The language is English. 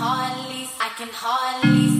hardly, I can hardly.